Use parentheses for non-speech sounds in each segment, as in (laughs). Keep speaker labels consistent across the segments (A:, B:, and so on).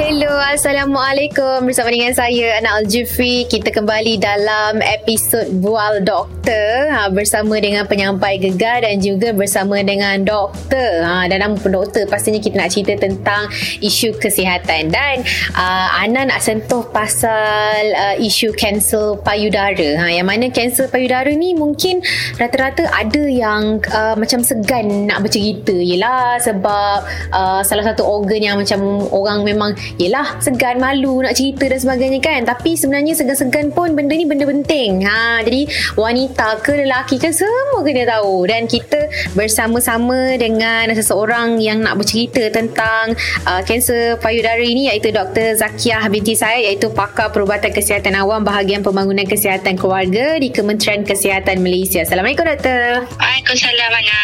A: Hello, Assalamualaikum. Bersama dengan saya, Ana Al-Jufri. Kita kembali dalam episod Bual Doktor ha, bersama dengan penyampai gegar dan juga bersama dengan doktor. Ha, dan pun doktor, pastinya kita nak cerita tentang isu kesihatan. Dan uh, Ana nak sentuh pasal uh, isu kanser payudara. Ha, yang mana kanser payudara ni mungkin rata-rata ada yang uh, macam segan nak bercerita. Yelah sebab uh, salah satu organ yang macam orang memang yelah segan malu nak cerita dan sebagainya kan? Tapi sebenarnya segan-segan pun benda ni benda penting. Ha, jadi wanita ke lelaki kan semua kena tahu. Dan kita bersama-sama dengan seseorang yang nak bercerita tentang uh, kanser payudara ini iaitu Dr. Zakiah binti saya iaitu pakar perubatan kesihatan awam bahagian pembangunan kesihatan keluarga di Kementerian Kesihatan Malaysia. Assalamualaikum Doktor.
B: Waalaikumsalam Ana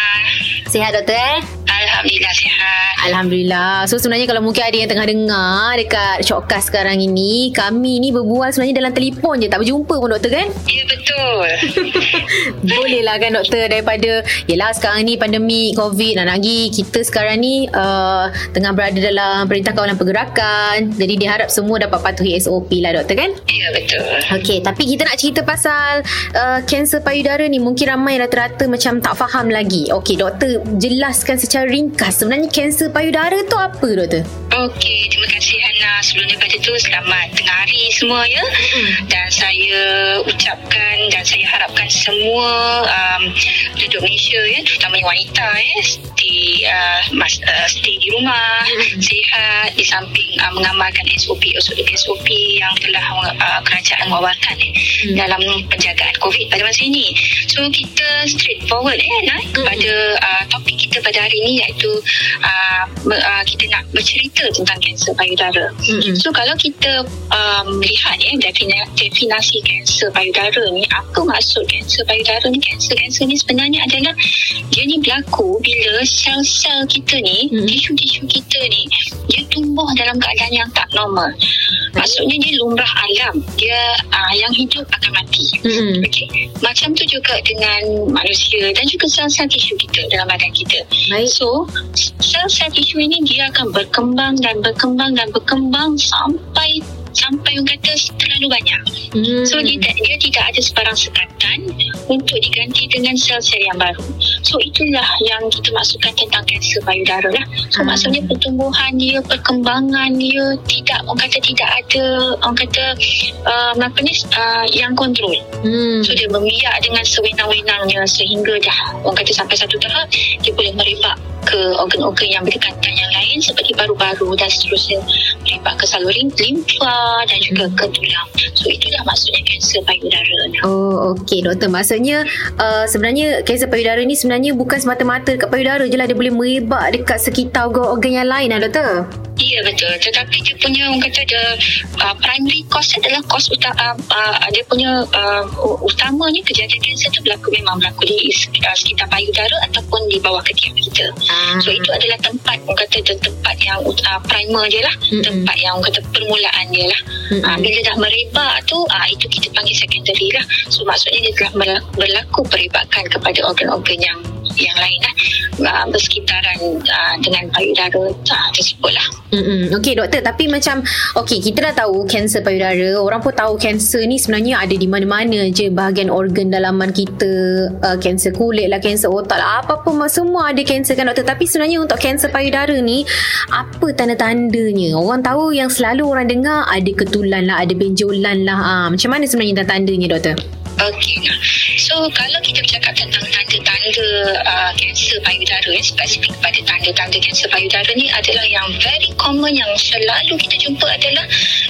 A: Sihat Doktor eh
B: Alhamdulillah sihat.
A: Alhamdulillah. So sebenarnya kalau mungkin ada yang tengah dengar Dekat shortcast sekarang ini Kami ni berbual sebenarnya dalam telefon je. Tak berjumpa pun doktor kan? (laughs)
B: Ya betul. (laughs)
A: Boleh lah kan doktor Daripada Yelah sekarang ni pandemi covid Dan lagi kita sekarang ni uh, Tengah berada dalam Perintah Kawalan Pergerakan. Jadi diharap semua dapat patuhi SOP lah doktor kan?
B: Ya betul.
A: Okay tapi kita nak cerita pasal Kanser uh, payudara ni. Mungkin ramai rata-rata macam tak faham lagi. Okay doktor jelaskan secara ringkas sebenarnya kanser payudara tu apa doktor?
B: Okey, terima kasih Hana. Sebelum daripada tu selamat tengah hari semua ya. Mm-hmm. Dan saya ucapkan dan saya harapkan semua um, penduduk Malaysia ya, terutamanya wanita ya, stay, uh, mas, uh, stay di rumah, mm-hmm. sihat di samping uh, mengamalkan SOP SOP SOP yang telah uh, kerajaan wawarkan ya, mm-hmm. dalam penjagaan COVID pada masa ini. So kita straightforward ya, Hana, mm-hmm. kepada uh, topik kita pada hari ini iaitu uh, uh, kita nak bercerita tentang kanser payudara. Mm-hmm. So kalau kita um, melihat ya definasi kanser payudara ni apa maksud kanser payudara ni kanser-kanser ni sebenarnya adalah dia ni berlaku bila sel-sel kita ni mm-hmm. tisu-tisu kita ni dia tumbuh dalam keadaan yang tak normal. Maksudnya dia lumrah alam. Dia uh, yang hidup akan mati. Mm-hmm. Okay. Macam tu juga dengan manusia dan juga sel-sel tisu kita dalam badan kita. Baik. So, sel-sel tisu ini dia akan berkembang dan berkembang dan berkembang sampai sampai orang kata terlalu banyak. Hmm. So dia, dia tidak ada sebarang sekatan untuk diganti dengan sel-sel yang baru. So itulah yang kita maksudkan tentang kanser payudara lah. So hmm. maksudnya pertumbuhan dia, perkembangan dia tidak orang kata tidak ada orang kata uh, apa ni uh, yang kontrol. Hmm. So dia bermiak dengan sewenang-wenangnya sehingga dah orang kata sampai satu tahap dia boleh merebak ke organ-organ yang berdekatan yang lain seperti paru-paru dan seterusnya merebak ke saluran limfa dan juga hmm. ke tulang. So itulah maksudnya kanser payudara.
A: Oh okey doktor. Maksudnya uh, sebenarnya kanser payudara ni sebenarnya bukan semata-mata dekat payudara je lah dia boleh merebak dekat sekitar organ-organ yang lain lah doktor.
B: Ya betul tetapi dia punya orang kata dia uh, primary cause adalah cause utama uh, uh, dia punya uh, utamanya kejadian kanser tu berlaku memang berlaku di uh, sekitar payudara ataupun di bawah ketiak kita. Ah. So itu adalah tempat orang kata tempat yang uh, primer je lah mm-hmm. tempat yang orang kata permulaan je lah. Mm-hmm. Uh, bila dah merebak tu uh, itu kita panggil secondary lah. So maksudnya dia telah berlaku perebakan kepada organ-organ yang yang lain lah uh, bersekitaran uh, dengan payudara uh, tersebut lah.
A: Mm-hmm. Okey doktor tapi macam okey kita dah tahu kanser payudara orang pun tahu kanser ni sebenarnya ada di mana-mana je bahagian organ dalaman kita uh, kanser kulit lah kanser otak lah apa pun semua ada kanser kan doktor tapi sebenarnya untuk kanser payudara ni apa tanda-tandanya orang tahu yang selalu orang dengar ada ketulan lah ada benjolan lah uh, macam mana sebenarnya tanda-tandanya doktor
B: Okey. So kalau kita bercakap tentang uh, kanser payudara yang spesifik pada tanda-tanda kanser payudara ni adalah yang very common yang selalu kita jumpa adalah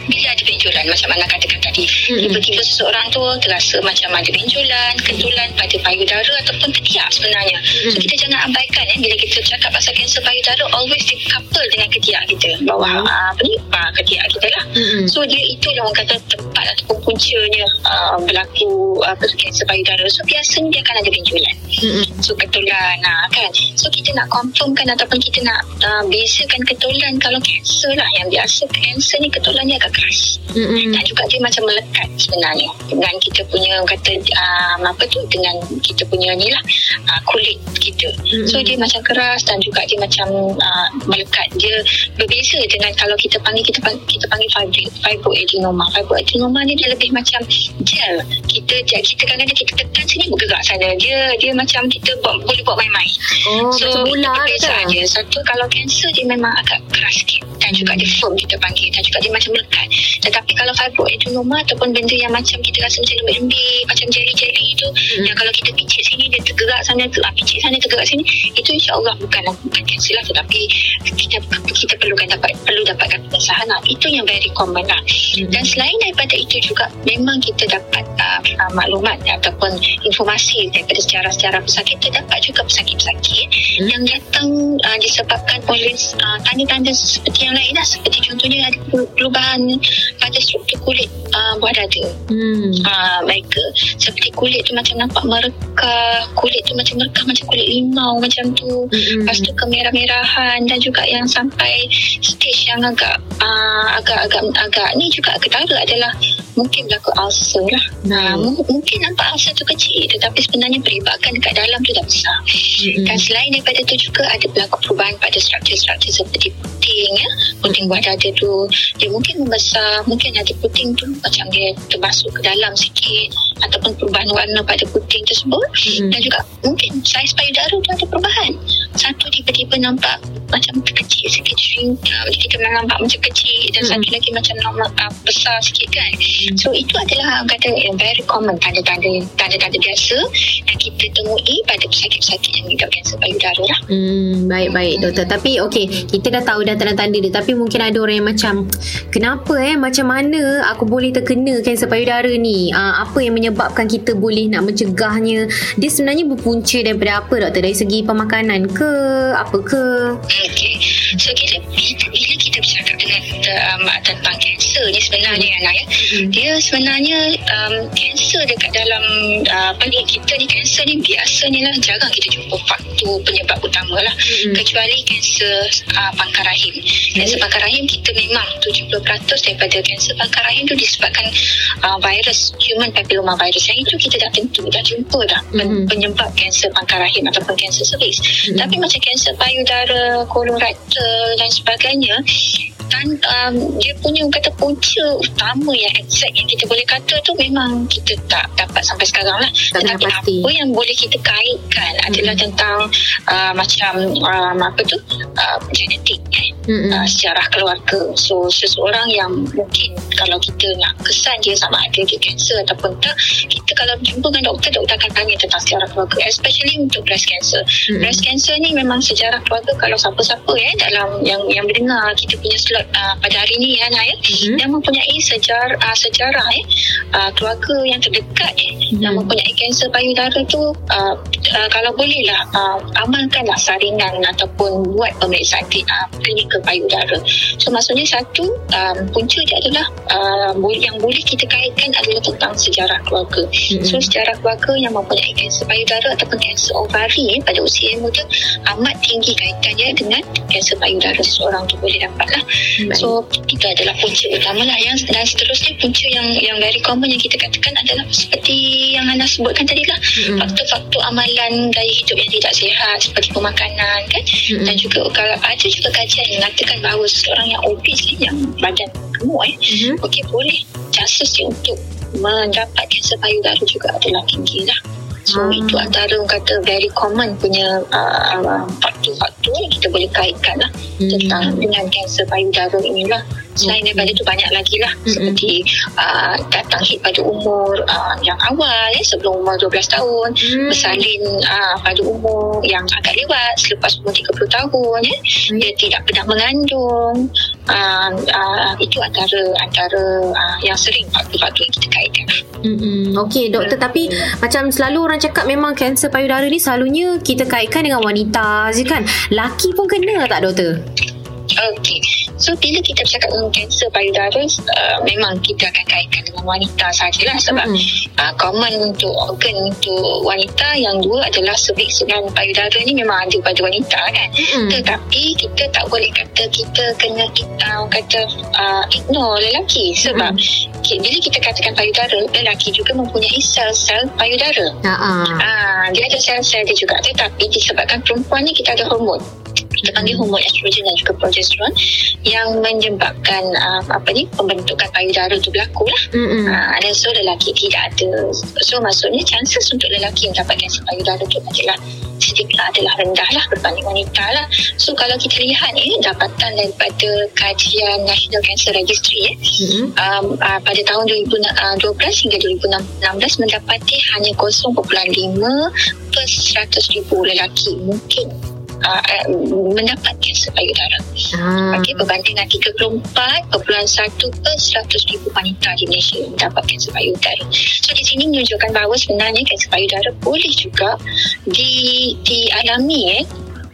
B: bila ada benjolan macam mana katakan tadi. Mm-hmm. Tiba-tiba seseorang tu terasa macam ada benjolan, ketulan pada payudara ataupun ketiak sebenarnya. Mm-hmm. So kita jangan abaikan eh bila kita cakap pasal kanser payudara always di couple dengan ketiak kita. Bawah mm-hmm. uh, apa ni? Uh, ketiak kita lah. Mm-hmm. So dia itulah orang kata tempat ataupun puncanya uh, berlaku apa tu kanser payudara so biasanya dia akan ada benjolan mm-hmm. So ketulan. Nah, kan? So kita nak confirmkan Ataupun kita nak uh, Bezakan ketulan. Kalau kanser lah Yang biasa kanser ni Ketulannya agak keras.
A: Mm-mm.
B: Dan juga dia macam melekat sebenarnya Dengan kita punya Kata um, Apa tu Dengan kita punya ni lah uh, Kulit kita.
A: Mm-mm.
B: So dia macam keras Dan juga dia macam uh, Melekat. Dia berbeza dengan Kalau kita panggil Kita panggil, kita panggil fibro, fibroadenoma Fibroadenoma ni dia lebih macam Gel. Kita kita kadang-kadang Kita tekan sini Bergerak sana. Dia dia macam Kita buat, boleh buat main-main
A: Oh, macam bola
B: itu
A: ke?
B: je. Satu kalau kanser dia memang agak keras sikit dan juga dia firm kita panggil dan juga dia macam melekat. Tetapi kalau fibroadenoma ataupun benda yang macam kita rasa macam lembik-lembik, macam jelly-jelly itu
A: Hmm.
B: yang kalau kita picit sini dia tergerak sana, ter, ah, picit sana tergerak sini, itu insya-Allah bukan kanser lah tetapi kita kita perlukan dapat perlu dapatkan pengesahan lah. Itu yang very common lah.
A: Hmm.
B: Dan selain daripada itu juga memang kita dapat uh, uh, maklumat ataupun informasi daripada sejarah-sejarah pesakit kita dapat juga pesakit-pesakit
A: Hmm.
B: yang datang uh, disebabkan oleh uh, tanda-tanda seperti yang lain lah seperti contohnya ada perubahan pada struktur kulit uh, buah dada
A: Hmm.
B: uh, mereka seperti kulit tu macam nampak merekah kulit tu macam merekah macam kulit limau macam tu
A: Mm-mm.
B: Lepas tu kemerah-merahan dan juga yang sampai stage yang agak uh, agak agak agak ni juga ketara adalah mungkin berlaku ulcer lah.
A: Baik.
B: Uh, m- mungkin nampak ulcer tu kecil tetapi sebenarnya peribakan dekat dalam tu dah besar.
A: Mm-mm.
B: Dan selain daripada tu juga ada berlaku perubahan pada struktur-struktur seperti puting ya. Puting buah dada tu dia mungkin membesar, mungkin ada puting tu macam dia termasuk ke dalam sikit ataupun perubahan warna pada puting tersebut
A: Mm-mm.
B: dan juga mungkin saiz payudara tu ada perubahan. Satu tiba-tiba nampak macam kecil sikit shrink, uh, kita nampak macam kecil dan
A: Mm-mm.
B: satu lagi macam normal, uh, besar sikit kan. So itu adalah kata yang very common tanda-tanda tanda-tanda biasa yang kita temui pada pesakit-pesakit yang mengidap kanser payudara lah.
A: Hmm, baik-baik doktor. Tapi okey, kita dah tahu dah tanda-tanda dia. Tapi mungkin ada orang yang macam, kenapa eh, macam mana aku boleh terkena kanser payudara ni? Uh, apa yang menyebabkan kita boleh nak mencegahnya? Dia sebenarnya berpunca daripada apa doktor? Dari segi pemakanan ke? Apa ke?
B: Okey. So kita bila, bila kita um, tentang kanser ni sebenarnya Ana ya.
A: Hmm.
B: Dia sebenarnya um, kanser dekat dalam uh, apa ni kita ni kanser ni biasanya lah jarang kita jumpa faktor penyebab utama lah
A: Hmm.
B: kecuali kanser uh, pangkar rahim. Kanser pangkar rahim kita memang 70% daripada kanser pangkar rahim tu disebabkan uh, virus human papilloma virus yang itu kita dah tentu dah jumpa dah
A: Mhm.
B: penyebab kanser pangkar rahim ataupun kanser cervix. Tapi macam kanser payudara, kolorektal dan sebagainya dan um, dia punya kata punca utama yang exact yang kita boleh kata tu memang kita tak dapat sampai sekarang lah
A: Tak
B: tetapi
A: pasti.
B: apa yang boleh kita kaitkan adalah
A: Mm-mm.
B: tentang uh, macam um, apa tu uh, genetik eh
A: Mm-mm.
B: uh, sejarah keluarga. So seseorang yang mungkin kalau kita nak kesan dia sama ada dia kanser ataupun tak, kita kalau jumpa dengan doktor, doktor akan tanya tentang sejarah keluarga, especially untuk breast cancer.
A: Mm-mm.
B: Breast cancer ni memang sejarah keluarga kalau siapa-siapa ya dalam yang yang mendengar kita punya slot uh, pada hari ni ya Ana ya,
A: Mhm.
B: yang mempunyai sejarah uh, sejarah ya uh, keluarga yang terdekat ya,
A: Mhm.
B: yang mempunyai kanser payudara tu uh, uh, kalau bolehlah uh, amalkanlah saringan ataupun buat pemeriksaan uh, klinikal payudara. So maksudnya satu um, punca dia adalah uh, boleh- yang boleh kita kaitkan adalah tentang sejarah keluarga.
A: Mm-mm.
B: So sejarah keluarga yang mempunyai kanser payudara ataupun kanser ovari eh, pada usia yang muda amat tinggi kaitannya dengan kanser payudara seseorang tu boleh dapatlah.
A: Baik.
B: So itu adalah punca utama lah yang dan seterusnya punca yang yang very common yang kita katakan adalah seperti yang Hana sebutkan tadi lah
A: Mm-mm.
B: faktor-faktor amalan gaya hidup yang tidak sihat seperti pemakanan kan
A: Mm-mm.
B: dan juga kalau ada juga kajian yang mengatakan bahawa seseorang yang obes yang badan gemuk eh
A: Mhm.
B: okey boleh chances dia untuk mendapat kanser payudara juga adalah tinggi lah So
A: Ah.
B: itu antara orang kata very common punya uh, faktor-faktor yang kita boleh kaitkan lah
A: Hmm.
B: tentang dengan kanser payudara inilah. Selain
A: Okey.
B: daripada itu banyak lagi lah
A: Mm-mm.
B: seperti uh, datang hit pada umur uh, yang awal eh, sebelum umur 12 tahun
A: Hmm.
B: bersalin uh, pada umur yang agak lewat selepas umur 30 tahun eh.
A: Hmm.
B: dia tidak pernah mengandung uh, uh, itu antara antara uh, yang sering faktor-faktor yang kita kaitkan
A: Mm-mm. Okey doktor tapi macam selalu orang cakap memang kanser payudara ni selalunya kita kaitkan dengan wanita je kan. Laki pun kena tak doktor?
B: Okey. So bila kita bercakap tentang kanser payudara uh, memang kita akan kaitkan dengan wanita sajalah sebab mm-hmm. uh, common untuk organ untuk wanita yang dua adalah cervix dengan payudara ni memang ada pada wanita kan. Mm-hmm. Tetapi kita tak boleh kata kita kena kita kata uh, ignore lelaki sebab mm-hmm. Okay, bila kita katakan payudara lelaki juga mempunyai sel-sel payudara. Uh-uh. Uh, dia ada sel-sel dia juga tetapi disebabkan perempuan ni kita ada hormon kita panggil hormon estrogen dan juga progesteron yang menyebabkan um, apa ni pembentukan payudara tu berlaku lah. Mm-hmm. uh, dan so lelaki tidak ada. So maksudnya chances untuk lelaki mendapatkan si payudara tu adalah sedikit adalah rendah lah berbanding wanita lah. So kalau kita lihat ni dapatan daripada kajian National Cancer Registry eh, mm-hmm. um, uh, pada tahun 2012 hingga 2016 mendapati hanya 0.5 per 100 ribu lelaki mungkin uh, mendapat kanser payudara. Ah. Okey, berbanding dengan 34.1 per 100 ribu wanita di Malaysia mendapat kanser payudara. So, di sini menunjukkan bahawa sebenarnya kanser payudara boleh juga di, dialami eh,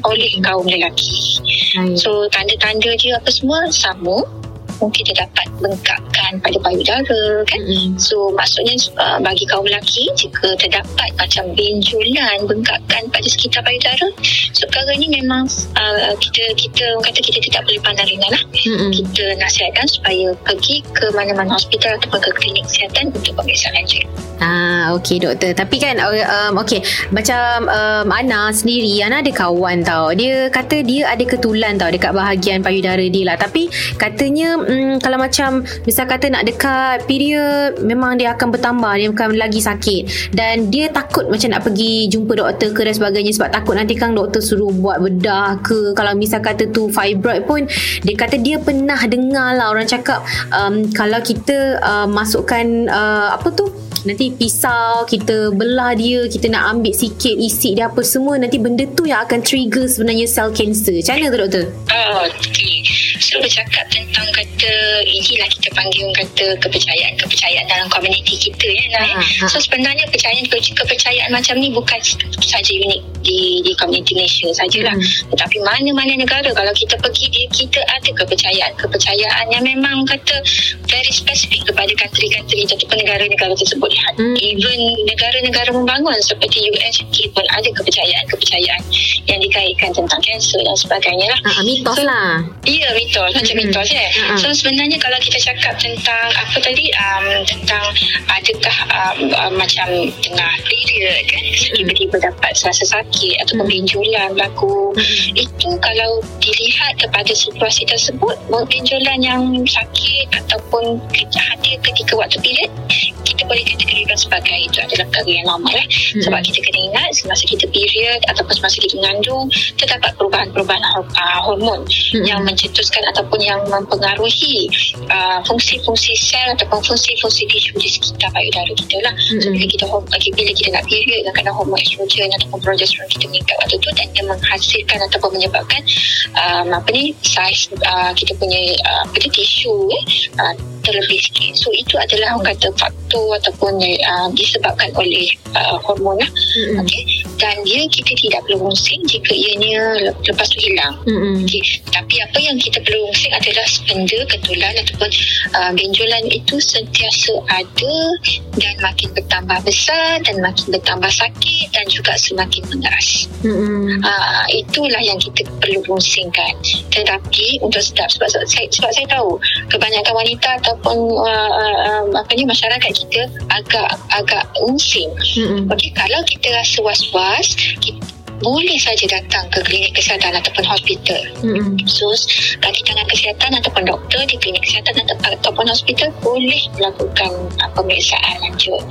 B: oleh kaum lelaki. Hmm. So, tanda-tanda dia apa semua sama mungkin dia dapat bengkakkan pada payudara kan mm-hmm. so maksudnya uh, bagi kaum lelaki jika terdapat macam benjolan bengkakkan pada sekitar payudara so perkara ni memang uh, kita kita kata kita tidak boleh pandang ringan lah mm-hmm. kita nasihatkan supaya pergi ke mana-mana hospital ataupun ke klinik kesihatan untuk pemeriksaan lanjut
A: Ah, okey doktor. Tapi kan um, okey, macam um, Ana sendiri, Ana ada kawan tau. Dia kata dia ada ketulan tau dekat bahagian payudara dia lah. Tapi katanya um, kalau macam misal kata nak dekat period, memang dia akan bertambah, dia akan lagi sakit. Dan dia takut macam nak pergi jumpa doktor ke dan sebagainya sebab takut nanti kan doktor suruh buat bedah ke. Kalau misal kata tu fibroid pun, dia kata dia pernah dengar lah orang cakap um, kalau kita uh, masukkan uh, apa tu nanti pisau kita belah dia kita nak ambil sikit isi dia apa semua nanti benda tu yang akan trigger sebenarnya sel kanser macam mana tu doktor?
B: Oh, okay. so bercakap tentang kata inilah kita panggil kata kepercayaan-kepercayaan dalam komuniti kita ya nah. Ha, ha. so sebenarnya kepercayaan kepercayaan macam ni bukan saja unik di di komuniti Malaysia sajalah hmm. tetapi mana-mana negara kalau kita pergi dia kita ada kepercayaan kepercayaan yang memang kata very spesifik kepada country-country ataupun negara-negara tersebut hmm. even negara-negara membangun seperti US pun ada kepercayaan-kepercayaan yang dikaitkan tentang kanser dan sebagainya lah
A: uh, mitos so, lah
B: iya mitos macam hmm. mitos ya uh-huh. so sebenarnya kalau kita cakap tentang apa tadi um, tentang adakah um, um, macam tengah period kan hmm. tiba-tiba dapat rasa sakit atau hmm. benjolan berlaku hmm. itu kalau dilihat kepada situasi tersebut benjolan yang sakit ataupun hadir ketika waktu period kita boleh kategorikan sebagai itu adalah perkara yang normal lah. Hmm. Sebab kita kena ingat semasa kita period ataupun semasa kita mengandung terdapat perubahan-perubahan uh, hormon hmm. yang mencetuskan ataupun yang mempengaruhi uh, fungsi-fungsi sel ataupun fungsi-fungsi tisu di sekitar payudara kita lah. Hmm. So bila kita okay, bila kita nak period dan kadang hormon estrogen ataupun progesteron kita meningkat waktu tu dan dia menghasilkan ataupun menyebabkan um, apa ni saiz uh, kita punya uh, tisu eh, uh, terlebih sikit. So itu adalah orang kata faktor ataupun uh, disebabkan oleh uh, hormon lah. Mm-hmm. Okay. Dan dia kita tidak perlu rungsing jika ianya lepas tu hilang. Mm-hmm. Okay. Tapi apa yang kita perlu rungsing adalah benda ketulan ataupun uh, benjolan itu sentiasa ada dan makin bertambah besar dan makin bertambah sakit dan juga semakin mengeras. Mm-hmm. Uh, itulah yang kita perlu rungsingkan. Tetapi untuk sedap sebab, sebab, saya, sebab saya tahu kebanyakan wanita ataupun uh, uh, apa ni masyarakat kita agak agak unsing. Mm-hmm. Okey kalau kita rasa was-was kita boleh saja datang ke klinik kesihatan ataupun hospital. Mm-hmm. So, kaki tangan kesihatan ataupun doktor di klinik kesihatan ataupun hospital boleh melakukan uh, pemeriksaan lanjut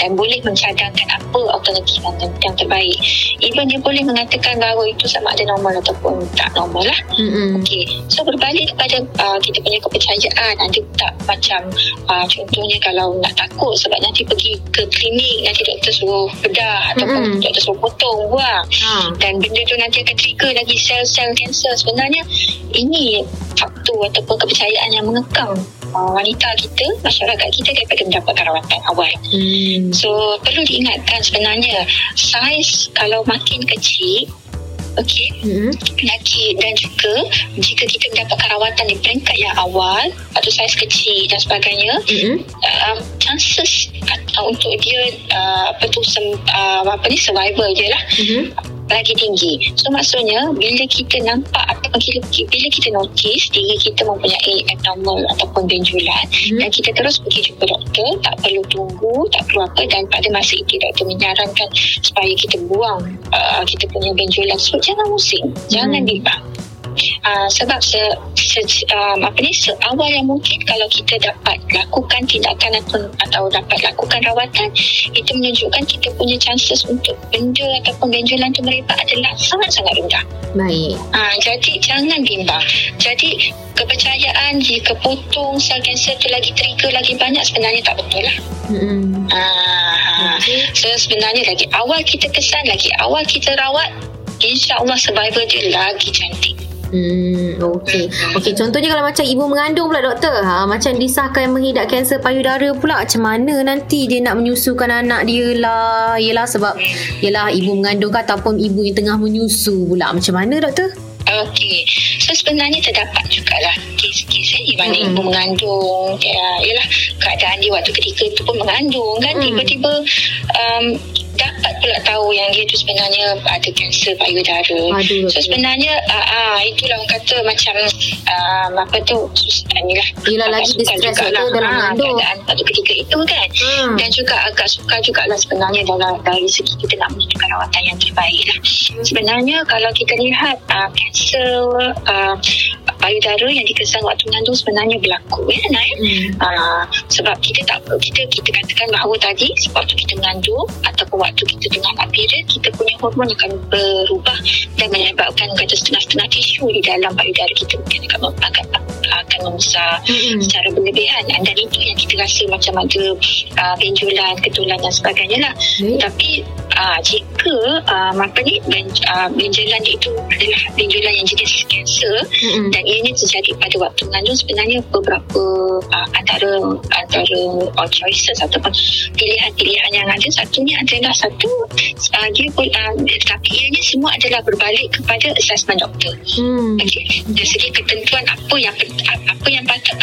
B: dan boleh mencadangkan apa alternatif yang, yang terbaik. Even dia boleh mengatakan bahawa itu sama ada normal ataupun tak normal lah. Mm-hmm. Okay. So, berbalik kepada uh, kita punya kepercayaan. Ada tak macam uh, contohnya kalau nak takut sebab nanti pergi ke klinik nanti doktor suruh bedah ataupun mm-hmm. doktor suruh potong buang. Ha. Hmm. dan benda tu nanti akan trigger lagi sel-sel kanser sebenarnya ini faktor ataupun kepercayaan yang mengekang uh, wanita kita masyarakat kita daripada mendapatkan rawatan awal hmm. so perlu diingatkan sebenarnya saiz kalau makin kecil okey
A: Mm-mm.
B: penyakit dan juga jika kita mendapatkan rawatan di peringkat yang awal atau saiz kecil dan sebagainya
A: Mm-mm.
B: uh, chances uh, untuk dia uh, apa tu sem, uh, apa ni survival je lah
A: Mhm.
B: lagi tinggi. So maksudnya bila kita nampak ataupun bila, bila kita notice diri kita mempunyai abnormal ataupun benjolan
A: Mhm.
B: dan kita terus pergi jumpa doktor, tak perlu tunggu, tak perlu apa dan pada masa itu doktor menyarankan supaya kita buang uh, kita punya benjolan tersebut jangan pusing, jangan
A: Mhm.
B: Uh, sebab se, se, um, apa ni seawal yang mungkin kalau kita dapat lakukan tindakan atau, atau dapat lakukan rawatan itu menunjukkan kita punya chances untuk benda ataupun benjolan itu merebak adalah sangat-sangat rendah.
A: Baik.
B: Ha, jadi jangan bimbang. Jadi kepercayaan jika potong sel kanser itu lagi trigger lagi banyak sebenarnya tak betul lah.
A: Mm-mm.
B: Ha, ha.
A: Okey.
B: So sebenarnya lagi awal kita kesan, lagi awal kita rawat, insya-Allah survival dia lagi cantik.
A: Hmm, okey. Okey, contohnya kalau macam ibu mengandung pula doktor, ha, macam disahkan mengidap kanser payudara pula, macam mana nanti dia nak menyusukan anak dia lah? Yelah sebab yelah ibu mengandung kan ataupun ibu yang tengah menyusu pula. Macam mana doktor?
B: Okey. So sebenarnya terdapat jugalah kes-kes eh, di mana
A: Mm-mm.
B: ibu mengandung ya, yalah keadaan dia waktu ketika itu pun mengandung kan
A: Mm.
B: tiba-tiba um, pula tahu yang dia tu sebenarnya ada kanser payudara.
A: Aduh,
B: So sebenarnya uh, uh, itulah orang kata macam um, apa tu susah ni lah.
A: Yelah, lagi stres
B: jugalah,
A: doktor dalam
B: ah,
A: mengandung.
B: keadaan waktu ketika itu kan.
A: Hmm.
B: Dan juga agak sukar jugalah sebenarnya dalam dari segi kita nak menunjukkan rawatan yang terbaik lah. Sebenarnya kalau kita lihat uh, kanser uh, payudara yang dikesan waktu mengandung sebenarnya berlaku ya Nai.
A: Hmm.
B: Uh, sebab kita tak kita kita katakan bahawa tadi waktu kita mengandung ataupun waktu kita tengah nak period kita punya hormon akan berubah dan menyebabkan kata setengah-setengah tisu di dalam payudara kita mungkin akan mem- akan, akan membesar
A: Mm-mm.
B: secara berlebihan dan itu yang kita rasa macam ada uh, benjolan, ketulan dan sebagainya lah.
A: Baik.
B: Tapi uh, jika um, apa ni ben, uh, benjolan itu adalah benjolan yang jenis kanser
A: Mm-mm.
B: dan ianya terjadi pada waktu mengandung sebenarnya beberapa uh, antara antara uh, choices ataupun pilihan-pilihan yang ada satunya adalah satu uh, dia pun uh, tapi ianya semua adalah berbalik kepada assessment doktor
A: Hmm.
B: Okey, dari segi ketentuan apa yang apa yang patut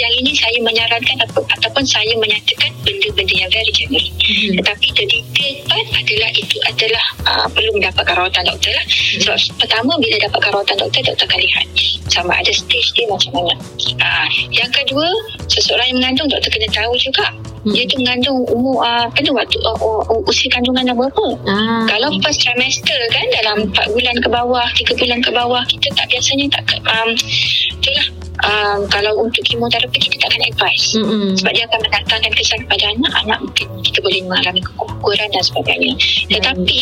B: yang ini saya menyarankan apa, ataupun saya menyatakan benda-benda yang very general.
A: Mhm.
B: Tetapi the detail part adalah itu adalah uh, perlu mendapatkan rawatan doktor lah. Sebab pertama bila dapatkan rawatan doktor, doktor akan lihat sama ada stage dia macam mana. Uh, yang kedua, seseorang yang mengandung doktor kena tahu juga
A: Hmm.
B: dia tu mengandung umur uh, apa tu waktu uh, uh, usia kandungan yang berapa.
A: Ah.
B: Kalau first trimester kan dalam 4 bulan ke bawah, 3 bulan ke bawah, kita tak biasanya tak um, itulah um, kalau untuk kemoterapi kita tak akan advise.
A: Mm-mm.
B: Sebab dia akan mendatangkan kesan pada anak, anak mungkin kita boleh mengalami keguguran dan sebagainya. Tetapi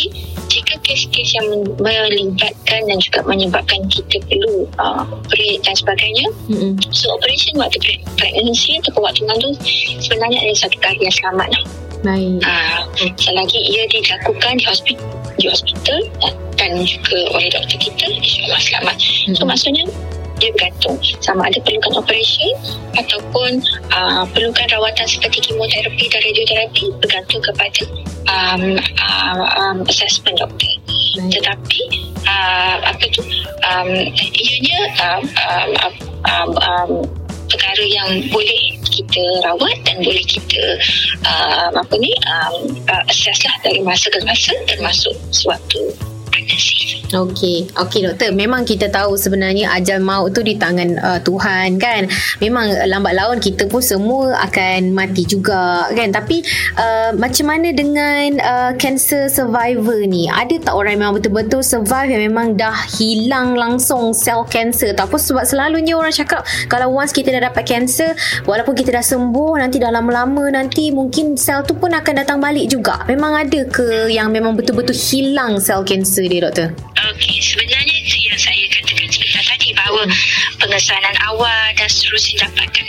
B: jika kes-kes yang melibatkan dan juga menyebabkan kita perlu uh, operate dan sebagainya,
A: Mm-mm.
B: so operation waktu pre- pregnancy atau waktu mengandung sebenarnya adalah satu kali yang selamat lah.
A: Baik.
B: Ah, selagi ia dilakukan di hospital, di hospital dan, dan juga oleh doktor kita, insyaAllah selamat. So
A: Mm-mm.
B: maksudnya dia bergantung sama ada perlukan operation ataupun uh, perlukan rawatan seperti kemoterapi dan radioterapi bergantung kepada um, uh, um, assessment doktor.
A: Baik.
B: Tetapi uh, apa tu um, ianya um, um, um, um, perkara yang boleh kita rawat dan boleh kita um, apa ni um, uh, assess lah dari masa ke masa termasuk suatu.
A: Okey, okey doktor. Memang kita tahu sebenarnya ajal maut tu di tangan uh, Tuhan kan. Memang lambat laun kita pun semua akan mati juga kan. Tapi uh, macam mana dengan uh, cancer survivor ni? Ada tak orang yang memang betul-betul survive yang memang dah hilang langsung sel cancer? Ataupun sebab selalunya orang cakap kalau once kita dah dapat cancer, walaupun kita dah sembuh, nanti dah lama-lama nanti mungkin sel tu pun akan datang balik juga. Memang ada ke yang memang betul-betul hilang sel cancer dia doktor?
B: Okey, sebenarnya itu yang saya katakan sebentar tadi bahawa pengesanan awal dan seterusnya dapatkan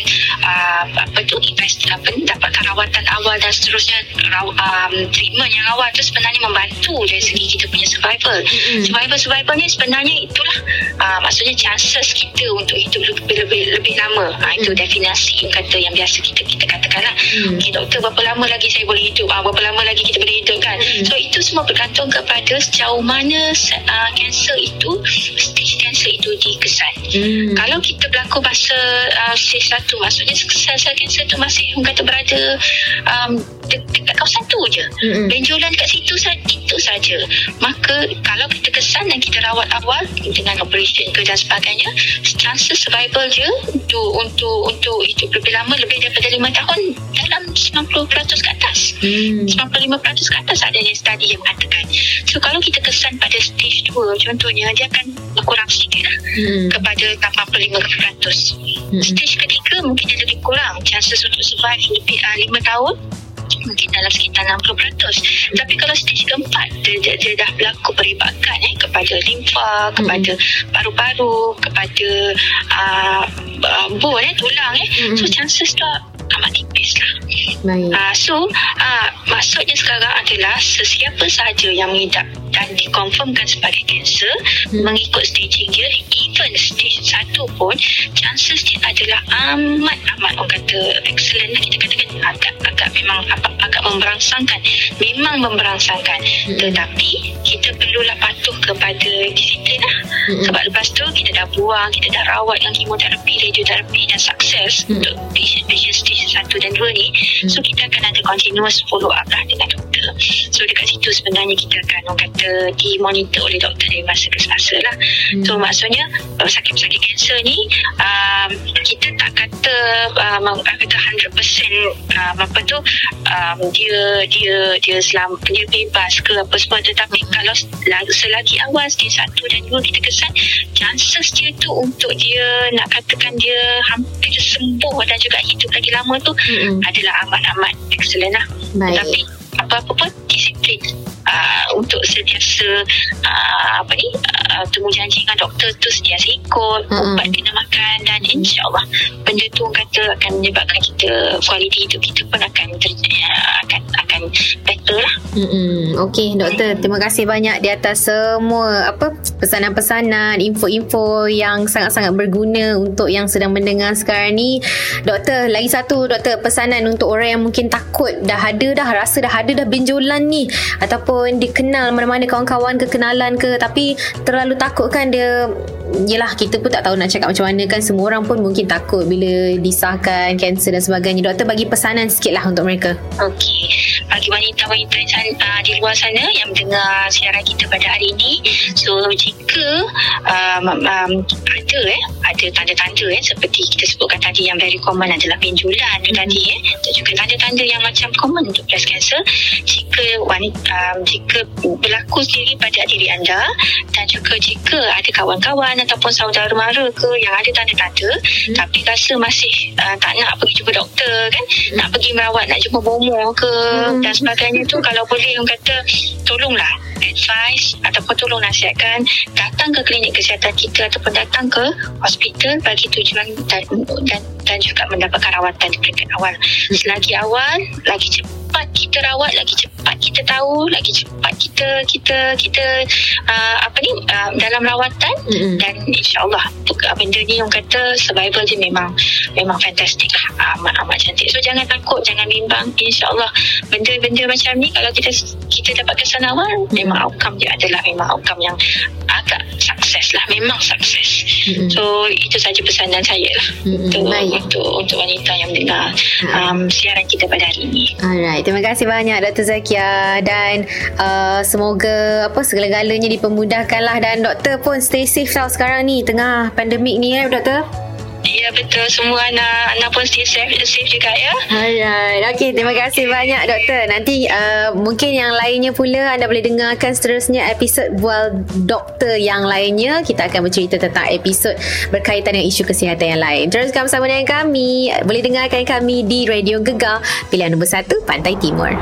B: uh, apa tu invest apa ni dapatkan rawatan awal dan seterusnya raw, um, treatment yang awal tu sebenarnya membantu dari segi kita punya survival mm-hmm. survival survival ni sebenarnya itulah uh, maksudnya chances kita untuk hidup lebih lebih, lebih lama uh, itu mm-hmm. definisi yang kata yang biasa kita kita katakan lah mm-hmm. okay, doktor berapa lama lagi saya boleh hidup uh, berapa lama lagi kita boleh hidup kan mm-hmm. so itu semua bergantung kepada sejauh mana uh, kanser itu kanser itu dikesan mm-hmm. kalau kita berlaku masa uh, stage satu maksudnya sel-sel kanser tu masih orang kata berada um, dekat kawasan tu je mm-hmm. benjolan dekat situ saja itu saja maka kalau kita kesan dan kita rawat awal dengan operation ke dan sebagainya chances survival je untuk untuk untuk hidup lebih lama lebih daripada 5 tahun dalam 90% ke atas mm. 95% ke atas ada yang study yang mengatakan so kalau kita kesan pada stage 2 contohnya dia akan berkurang sedikit lah mm. kepada 85% mm. stage ketiga mungkin dia lebih kurang chances untuk survive lebih uh, 5 tahun mungkin dalam sekitar 60%. Tapi kalau stage keempat, dia, dia, dia dah berlaku peribakan eh, kepada limfa, kepada hmm. paru-paru, kepada uh, bone, eh, tulang. Eh. Hmm. So, chances tu amat tipis lah. Uh, so, uh, maksudnya sekarang adalah sesiapa sahaja yang mengidap dan dikonfirmkan sebagai kanser hmm. mengikut staging dia even stage satu pun chances dia adalah amat amat orang kata excellent kita katakan agak agak memang agak, agak memberangsangkan memang memberangsangkan hmm. tetapi kita perlulah patuh kepada disiplin lah hmm. sebab lepas tu kita dah buang kita dah rawat yang kemoterapi radioterapi dan sukses hmm. untuk patient-patient stage satu dan dua ni hmm. so kita akan ada continuous follow up lah dengan doktor so dekat situ sebenarnya kita akan orang kata dimonitor oleh doktor dari masa ke masa lah. Hmm. So maksudnya uh, sakit-sakit kanser ni um, kita tak kata um, kata 100% um, apa tu um, dia dia dia selam dia bebas ke apa semua tetapi hmm. kalau selagi awal stage satu dan dua kita kesan chances dia tu untuk dia nak katakan dia hampir sembuh dan juga hidup lagi lama tu hmm. adalah amat-amat excellent lah. Baik. Tapi apa-apa pun disiplin uh, untuk sentiasa uh, apa ni uh, temu janji dengan doktor tu sentiasa ikut mm-hmm. ubat kena makan dan insyaAllah benda tu kata akan menyebabkan kita kualiti hidup kita pun akan ter, uh, akan akan better lah.
A: Mm-hmm. Okey doktor. Terima kasih banyak di atas semua apa pesanan-pesanan info-info yang sangat-sangat berguna untuk yang sedang mendengar sekarang ni. Doktor lagi satu doktor pesanan untuk orang yang mungkin takut dah ada dah rasa dah ada dah benjolan ni. Ataupun pun dikenal mana-mana kawan-kawan kekenalan ke tapi terlalu takut kan dia yelah kita pun tak tahu nak cakap macam mana kan. Semua orang pun mungkin takut bila disahkan kanser dan sebagainya. Doktor bagi pesanan sikit lah untuk mereka.
B: Okey bagi wanita-wanita uh, di luar sana yang mendengar siaran kita pada hari ini so jika um, um, ada eh ada tanda-tanda eh seperti kita sebutkan tadi yang very common adalah benjolan tu mm-hmm. tadi eh dan juga tanda-tanda yang macam common untuk breast cancer jika wanita um, jika berlaku sendiri pada diri anda dan juga jika ada kawan-kawan ataupun saudara mara ke yang ada tanda-tanda hmm. tapi rasa masih uh, tak nak pergi jumpa doktor kan hmm. nak pergi merawat nak jumpa bomo ke hmm. Dan sebagainya tu kalau boleh orang kata tolonglah advice ataupun tolong nasihatkan datang ke klinik kesihatan kita ataupun datang ke hospital bagi tujuan dan, dan, dan juga mendapatkan rawatan di peringkat awal hmm. selagi awal lagi cepat kita rawat lagi cepat kita tahu lagi cepat kita kita kita uh, apa ni uh, dalam rawatan mm-hmm. dan insyaallah benda ni orang kata survival dia memang memang fantastic lah amat amat cantik so jangan takut jangan bimbang insyaallah benda-benda macam ni kalau kita kita dapat kesan awal mm-hmm. memang outcome dia adalah memang outcome yang agak sukses lah. Memang sukses mm-hmm. so itu saja pesanan saya. Lah mm-hmm. untuk, untuk untuk wanita yang dengar um, siaran kita pada hari ini.
A: Alright. Terima kasih banyak Dr. Zakia. Dan uh, semoga apa segala-galanya dipermudahkan lah dan doktor pun stay safe tau sekarang ni. Tengah pandemik ni ya doktor
B: Ya betul semua anak anak pun stay safe, safe juga ya.
A: Alright. Okey, terima kasih banyak doktor. Nanti uh, mungkin yang lainnya pula anda boleh dengarkan seterusnya episod bual doktor yang lainnya. Kita akan bercerita tentang episod berkaitan dengan isu kesihatan yang lain. Teruskan bersama dengan kami. Boleh dengarkan kami di Radio Gegar pilihan nombor 1 Pantai Timur.